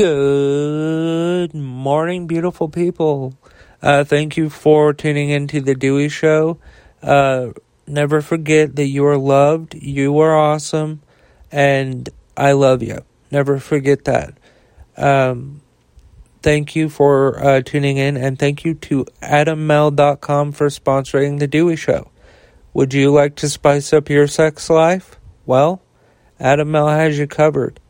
Good morning, beautiful people. Uh, thank you for tuning into the Dewey Show. Uh, never forget that you are loved, you are awesome, and I love you. Never forget that. Um, thank you for uh, tuning in, and thank you to AdamMale.com for sponsoring the Dewey Show. Would you like to spice up your sex life? Well, Adam Male has you covered.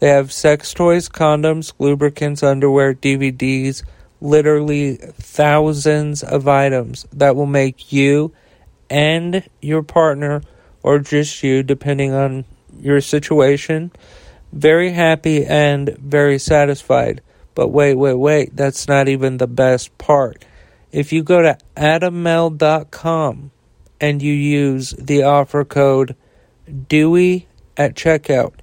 They have sex toys, condoms, lubricants, underwear, DVDs, literally thousands of items that will make you and your partner, or just you, depending on your situation, very happy and very satisfied. But wait, wait, wait, that's not even the best part. If you go to adammale.com and you use the offer code DEWEY at checkout,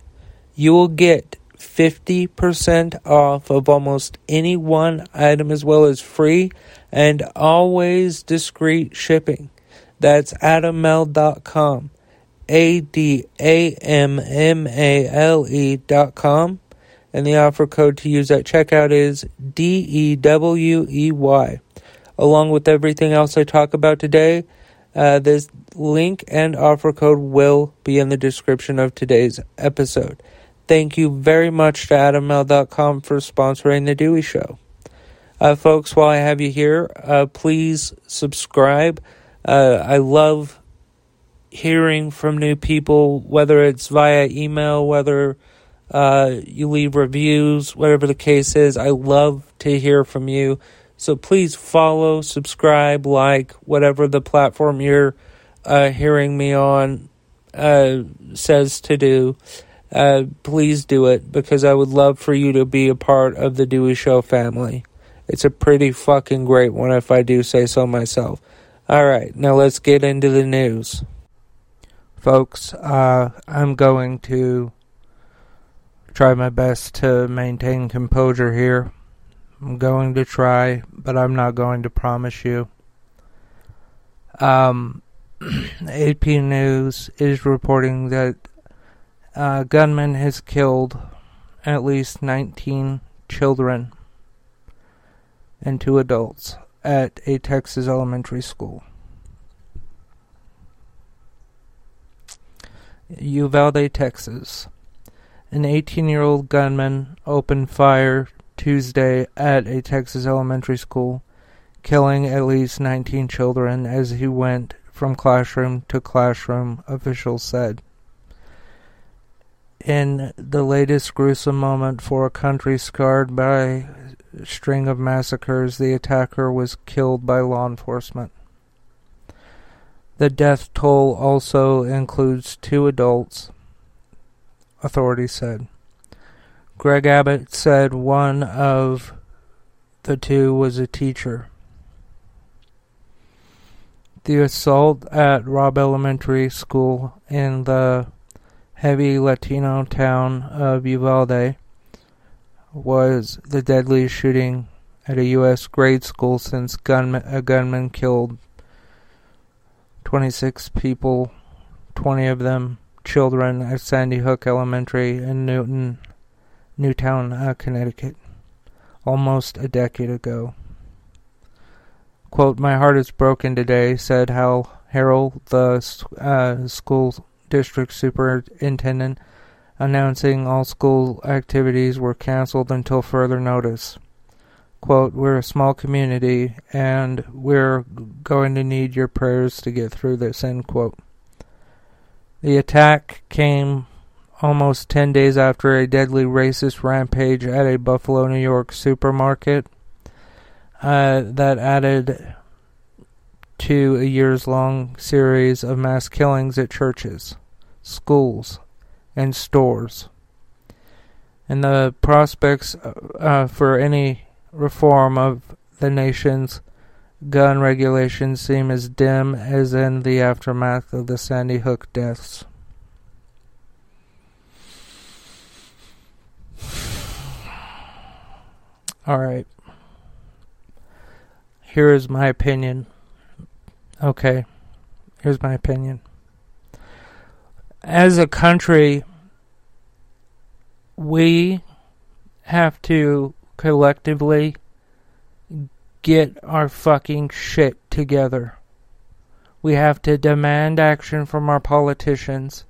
you will get 50% off of almost any one item as well as free and always discreet shipping. That's adammale.com. A D A M M A L dot com. And the offer code to use at checkout is D E W E Y. Along with everything else I talk about today, uh, this link and offer code will be in the description of today's episode. Thank you very much to AdamMale.com for sponsoring The Dewey Show. Uh, folks, while I have you here, uh, please subscribe. Uh, I love hearing from new people, whether it's via email, whether uh, you leave reviews, whatever the case is. I love to hear from you. So please follow, subscribe, like, whatever the platform you're uh, hearing me on uh, says to do. Uh, please do it because I would love for you to be a part of the Dewey Show family. It's a pretty fucking great one if I do say so myself. Alright, now let's get into the news. Folks, uh, I'm going to try my best to maintain composure here. I'm going to try, but I'm not going to promise you. Um, AP News is reporting that a gunman has killed at least 19 children and two adults at a Texas elementary school. Uvalde, Texas. An 18 year old gunman opened fire Tuesday at a Texas elementary school, killing at least 19 children as he went from classroom to classroom, officials said. In the latest gruesome moment for a country scarred by a string of massacres, the attacker was killed by law enforcement. The death toll also includes two adults, authorities said. Greg Abbott said one of the two was a teacher. The assault at Robb Elementary School in the heavy Latino town of Uvalde was the deadliest shooting at a U.S. grade school since gunman, a gunman killed 26 people, 20 of them children, at Sandy Hook Elementary in Newton, Newtown, uh, Connecticut, almost a decade ago. Quote, My heart is broken today, said Hal Harrell, the uh, school district superintendent announcing all school activities were canceled until further notice. Quote, We're a small community and we're going to need your prayers to get through this, end quote. The attack came almost 10 days after a deadly racist rampage at a Buffalo, New York supermarket uh, that added to a years long series of mass killings at churches, schools, and stores. And the prospects uh, for any reform of the nation's gun regulations seem as dim as in the aftermath of the Sandy Hook deaths. All right. Here is my opinion Okay, here's my opinion. As a country, we have to collectively get our fucking shit together. We have to demand action from our politicians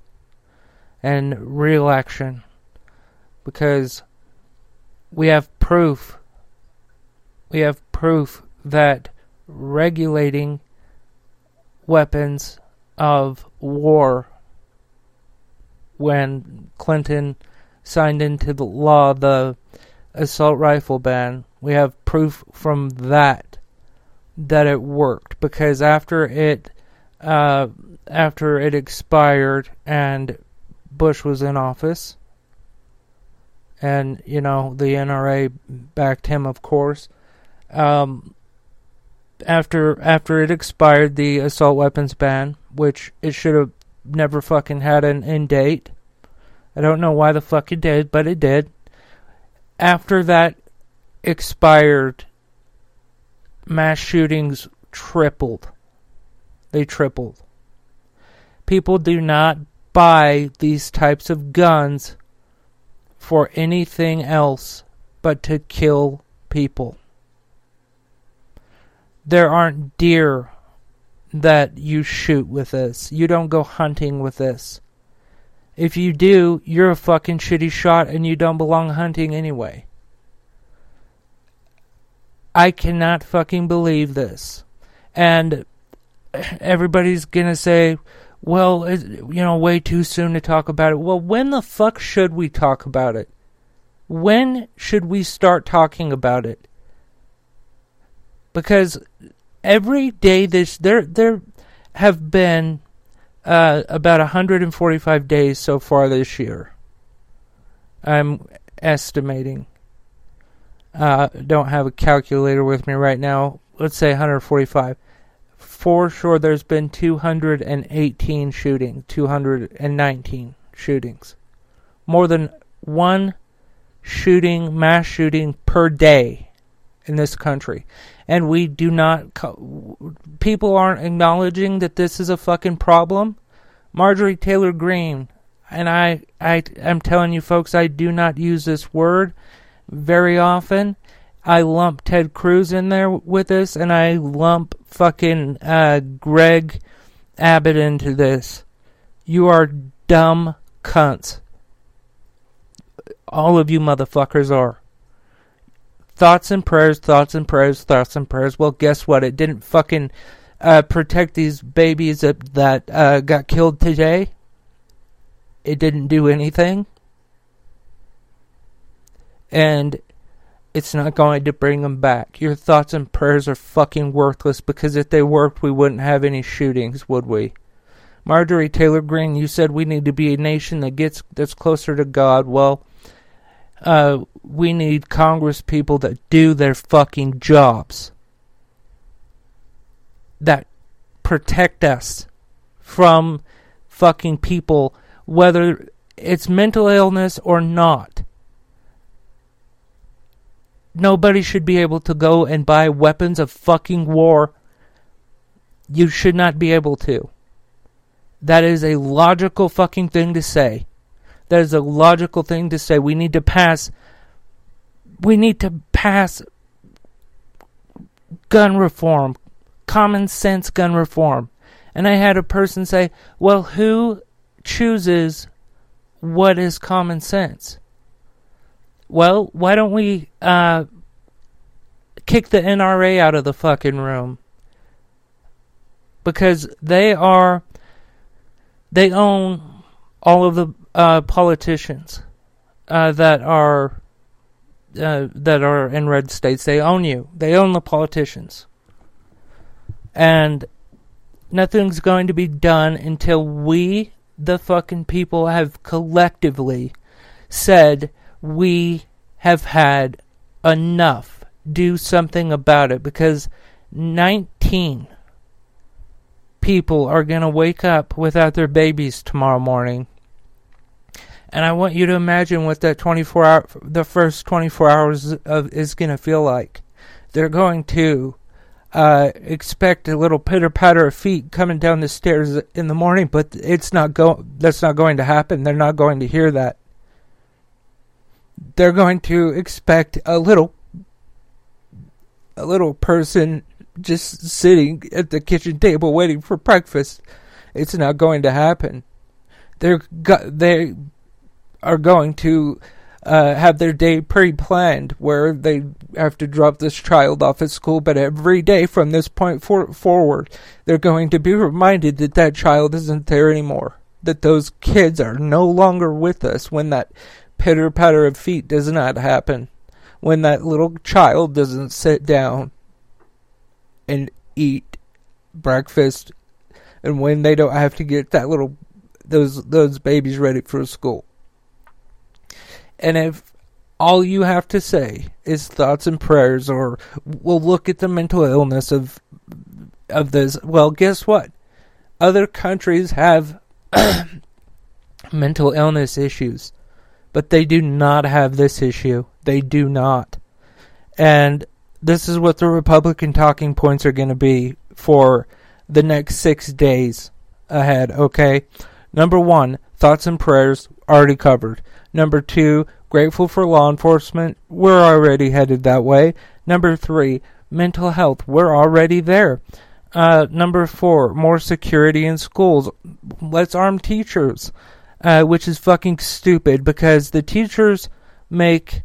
and real action because we have proof. We have proof that regulating weapons of war when Clinton signed into the law the assault rifle ban. We have proof from that that it worked because after it uh, after it expired and Bush was in office, and you know the NRA backed him, of course. Um, after after it expired, the assault weapons ban, which it should have never fucking had an end date. I don't know why the fuck it did, but it did. After that expired, mass shootings tripled. They tripled. People do not buy these types of guns for anything else but to kill people. There aren't deer that you shoot with this. You don't go hunting with this. If you do, you're a fucking shitty shot and you don't belong hunting anyway. I cannot fucking believe this. And everybody's gonna say, well, it's, you know, way too soon to talk about it. Well, when the fuck should we talk about it? When should we start talking about it? Because every day this there there have been uh, about 145 days so far this year. I'm estimating. Uh, don't have a calculator with me right now. Let's say 145 for sure there's been 218 shootings, 219 shootings. More than one shooting, mass shooting per day in this country. And we do not, people aren't acknowledging that this is a fucking problem. Marjorie Taylor Greene, and I, I, I'm telling you folks, I do not use this word very often. I lump Ted Cruz in there with this, and I lump fucking uh, Greg Abbott into this. You are dumb cunts. All of you motherfuckers are. Thoughts and prayers, thoughts and prayers, thoughts and prayers. Well, guess what? It didn't fucking uh, protect these babies that, that uh, got killed today. It didn't do anything. And it's not going to bring them back. Your thoughts and prayers are fucking worthless because if they worked, we wouldn't have any shootings, would we? Marjorie Taylor Greene, you said we need to be a nation that gets that's closer to God. Well, uh, we need Congress people that do their fucking jobs, that protect us from fucking people, whether it's mental illness or not nobody should be able to go and buy weapons of fucking war. You should not be able to. That is a logical fucking thing to say. That is a logical thing to say. We need to pass. We need to pass gun reform, common sense gun reform. And I had a person say, well, who chooses what is common sense? Well, why don't we uh, kick the NRA out of the fucking room? Because they are, they own all of the uh, politicians uh, that are uh, that are in red states. They own you. They own the politicians, and nothing's going to be done until we, the fucking people, have collectively said we have had enough. Do something about it because 19 people are going to wake up without their babies tomorrow morning. And I want you to imagine what that 24 hour, the first 24 hours of, is going to feel like. They're going to uh, expect a little pitter patter of feet coming down the stairs in the morning, but it's not go. That's not going to happen. They're not going to hear that. they're going to expect a little a little person just sitting at the kitchen table waiting for breakfast. It's not going to happen. They're they are going to uh, have their day pre-planned where they have to drop this child off at school, but every day from this point for- forward, they're going to be reminded that that child isn't there anymore. That those kids are no longer with us when that pitter patter of feet does not happen. When that little child doesn't sit down and eat breakfast and when they don't have to get that little those those babies ready for school. And if all you have to say is thoughts and prayers or we'll look at the mental illness of of this, well guess what? Other countries have mental illness issues, but they do not have this issue. They do not. And this is what the Republican talking points are going to be for the next six days ahead, okay? Number one, thoughts and prayers, already covered. Number two, grateful for law enforcement, we're already headed that way. Number three, mental health, we're already there. Uh, number four, more security in schools. Let's arm teachers, uh, which is fucking stupid because the teachers make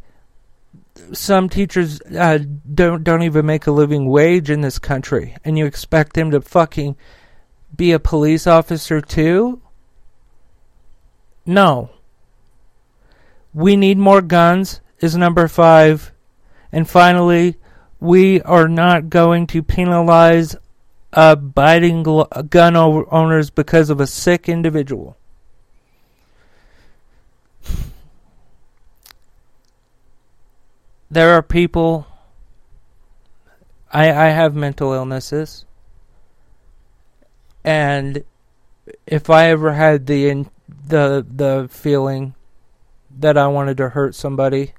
some teachers uh, don't don't even make a living wage in this country, and you expect them to fucking be a police officer too? No. We need more guns is number five, and finally, we are not going to penalize abiding gun owners because of a sick individual. there are people. I I have mental illnesses, and if I ever had the the the feeling that I wanted to hurt somebody,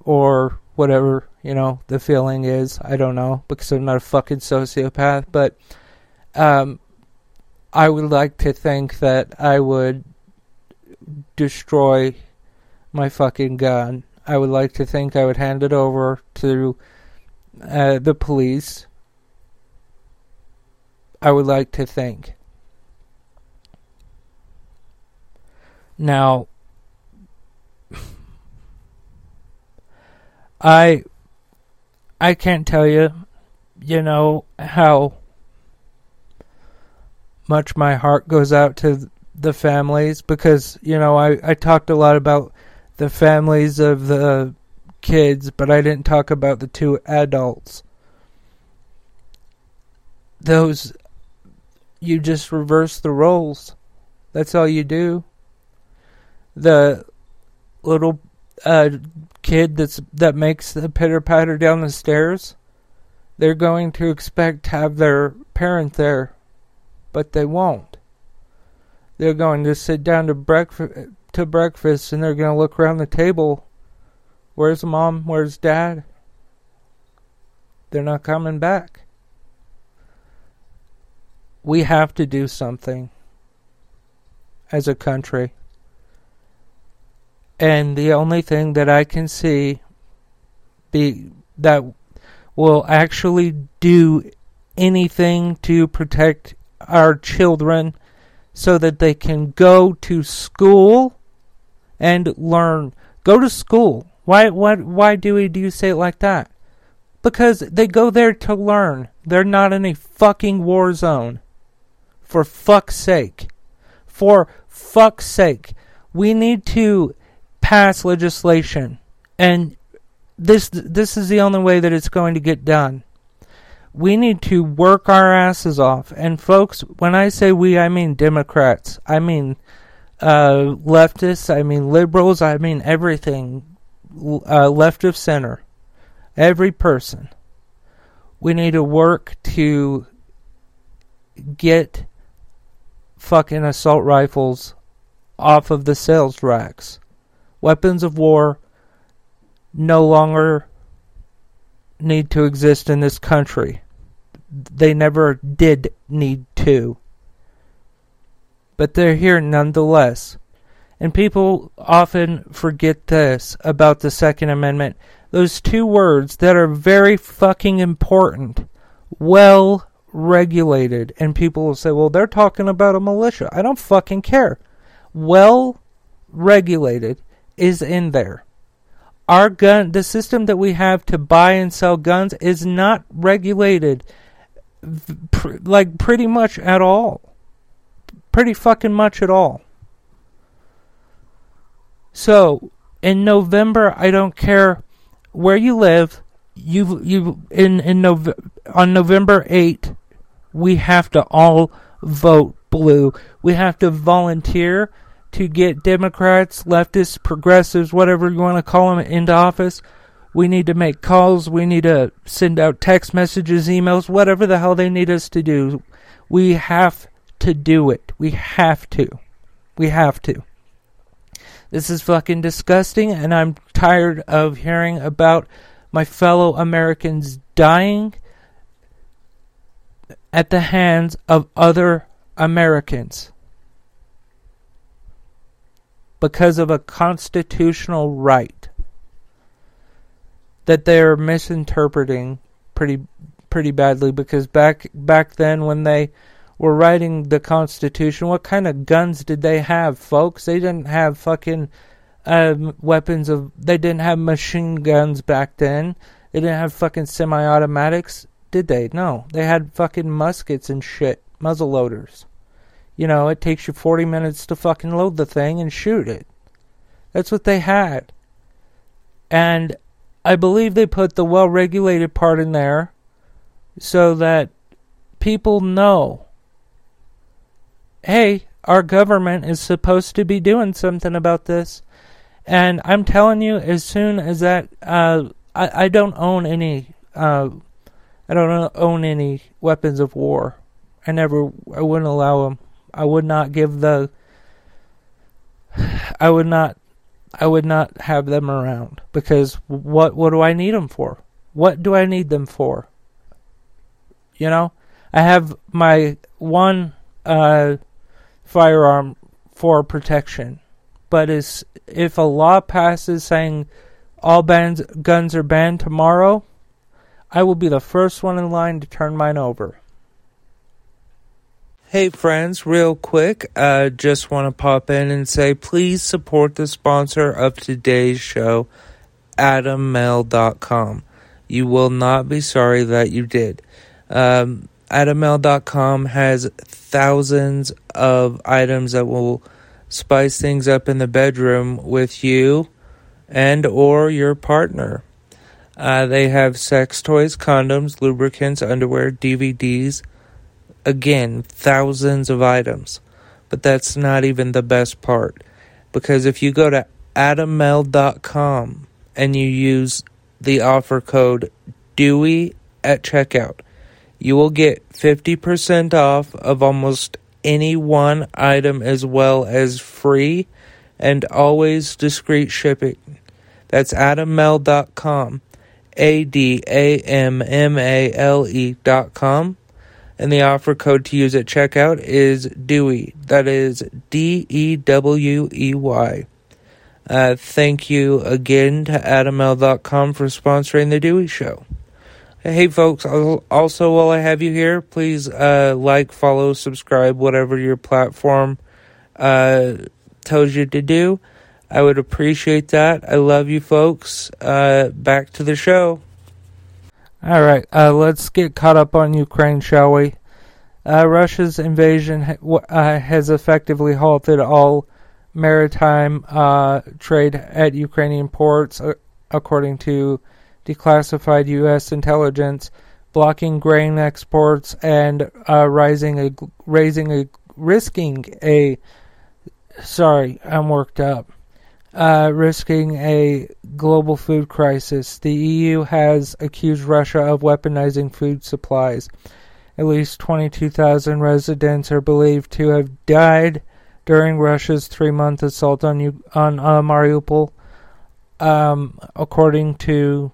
or whatever you know the feeling is, I don't know because I'm not a fucking sociopath, but um, I would like to think that I would destroy my fucking gun I would like to think I would hand it over to uh, the police. I would like to think. Now, I I can't tell you, you know, how much my heart goes out to the families because, you know, I, I talked a lot about the families of the kids, but I didn't talk about the two adults. Those, you just reverse the roles. That's all you do. The little uh, kid that's that makes the pitter patter down the stairs, they're going to expect to have their parent there, but they won't. They're going to sit down to breakfast to breakfast and they're going to look around the table. Where's mom? Where's dad? They're not coming back. We have to do something as a country. And the only thing that I can see be that will actually do anything to protect our children so that they can go to school and learn. Go to school. Why why why do we do you say it like that? Because they go there to learn. They're not in a fucking war zone. For fuck's sake. For fuck's sake. We need to pass legislation and this this is the only way that it's going to get done. We need to work our asses off. And folks, when I say we, I mean Democrats. I mean uh, leftists, I mean liberals, I mean everything, uh, left of center, every person. We need to work to get fucking assault rifles off of the sales racks. Weapons of war no longer need to exist in this country. They never did need to but they're here nonetheless. And people often forget this about the Second Amendment. Those two words that are very fucking important. Well regulated. And people will say, well, they're talking about a militia. I don't fucking care. Well regulated is in there. Our gun, the system that we have to buy and sell guns is not regulated pr- like pretty much at all. Pretty fucking much at all. So in November, I don't care where you live. You you in in Nov- on November 8, we have to all vote blue. We have to volunteer to get Democrats, leftists, progressives, whatever you want to call them, into office. We need to make calls. We need to send out text messages, emails, whatever the hell they need us to do. We have to do it. We have to. We have to. This is fucking disgusting, and I'm tired of hearing about my fellow Americans dying at the hands of other Americans because of a constitutional right that they're misinterpreting pretty pretty badly because back back then when they were writing the Constitution, what kind of guns did they have, folks? They didn't have fucking um, weapons of. They didn't have machine guns back then. They didn't have fucking semi-automatics, did they? No, they had fucking muskets and shit, muzzle loaders. You know, it takes you 40 minutes to fucking load the thing and shoot it. That's what they had. And I believe they put the well regulated part in there so that people know hey, our government is supposed to be doing something about this. And I'm telling you, as soon as that, uh, I, I don't own any, uh, I don't own any weapons of war. I never, I wouldn't allow them. I would not give the, I would not, I would not have them around because what, what do I need them for? What do I need them for? You know, I have my one, uh, firearm for protection. But is if a law passes saying all bans, guns are banned tomorrow, I will be the first one in line to turn mine over. Hey friends, real quick, uh, just want to pop in and say please support the sponsor of today's show, AdamMale.com. You will not be sorry that you did. Um, AdamMale.com has thousands of items that will spice things up in the bedroom with you and or your partner. Uh, they have sex toys, condoms, lubricants, underwear, DVDs. Again, thousands of items. But that's not even the best part. Because if you go to adammale.com and you use the offer code DEWEY at checkout, you will get 50% off of almost any one item as well as free and always discreet shipping. That's adammale.com. A D A M M A L E dot com. And the offer code to use at checkout is DEWEY. That is D E W E Y. Uh, thank you again to adammale.com for sponsoring The Dewey Show. Hey, folks, also while I have you here, please uh, like, follow, subscribe, whatever your platform uh, tells you to do. I would appreciate that. I love you, folks. Uh, back to the show. All right, uh, let's get caught up on Ukraine, shall we? Uh, Russia's invasion ha- uh, has effectively halted all maritime trade at Ukrainian ports, according to declassified U.S. intelligence, blocking grain exports, and uh, rising a, raising a, risking a, sorry, I'm worked up, uh, risking a global food crisis. The EU has accused Russia of weaponizing food supplies. At least 22,000 residents are believed to have died during Russia's three-month assault on on uh, Mariupol, um, according to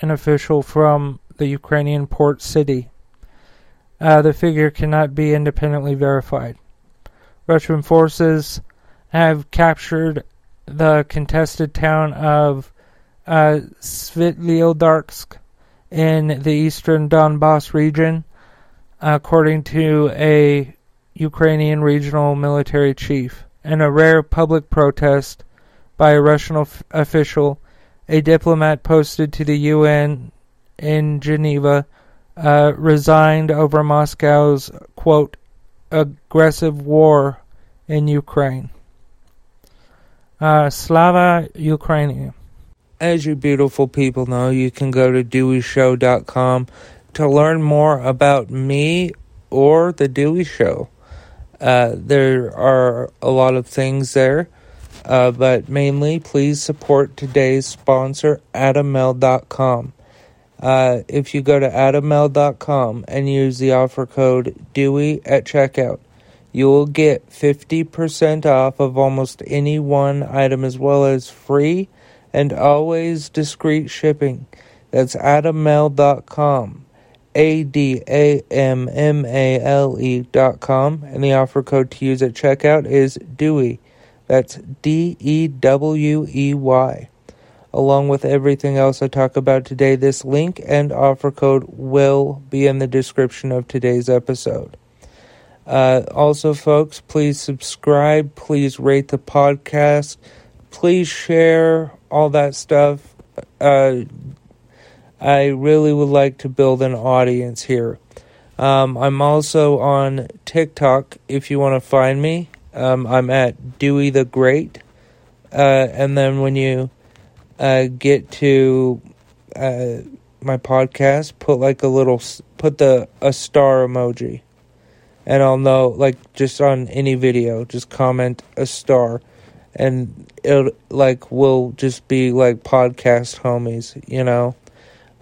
an official from the Ukrainian port city. Uh, the figure cannot be independently verified. Russian forces have captured the contested town of uh, in the eastern Donbass region, according to a Ukrainian regional military chief. In a rare public protest by a Russian of- official, a diplomat posted to the UN in Geneva uh, resigned over Moscow's, quote, aggressive war in Ukraine. Uh, Slava Ukraine. As you beautiful people know, you can go to deweyshow.com to learn more about me or the Dewey Show. Uh, there are a lot of things there, uh, but mainly please support today's sponsor, AdamMale.com. Uh, if you go to AdamMale.com and use the offer code Dewey at checkout, you will get 50% off of almost any one item as well as free and always discreet shipping. That's AdamMale.com. A D A M M A L E dot com, and the offer code to use at checkout is Dewey. That's D E W E Y. Along with everything else I talk about today, this link and offer code will be in the description of today's episode. Uh, also, folks, please subscribe, please rate the podcast, please share all that stuff. Uh, I really would like to build an audience here. Um, I'm also on TikTok if you want to find me. Um, I'm at Dewey the Great. Uh, and then when you uh, get to uh, my podcast, put like a little, put the a star emoji, and I'll know. Like just on any video, just comment a star, and it'll like we'll just be like podcast homies, you know.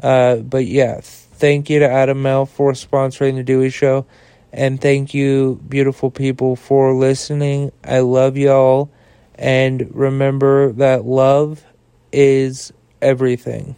Uh, but yeah, thank you to Adam Male for sponsoring the Dewey Show, and thank you, beautiful people, for listening. I love y'all, and remember that love is everything.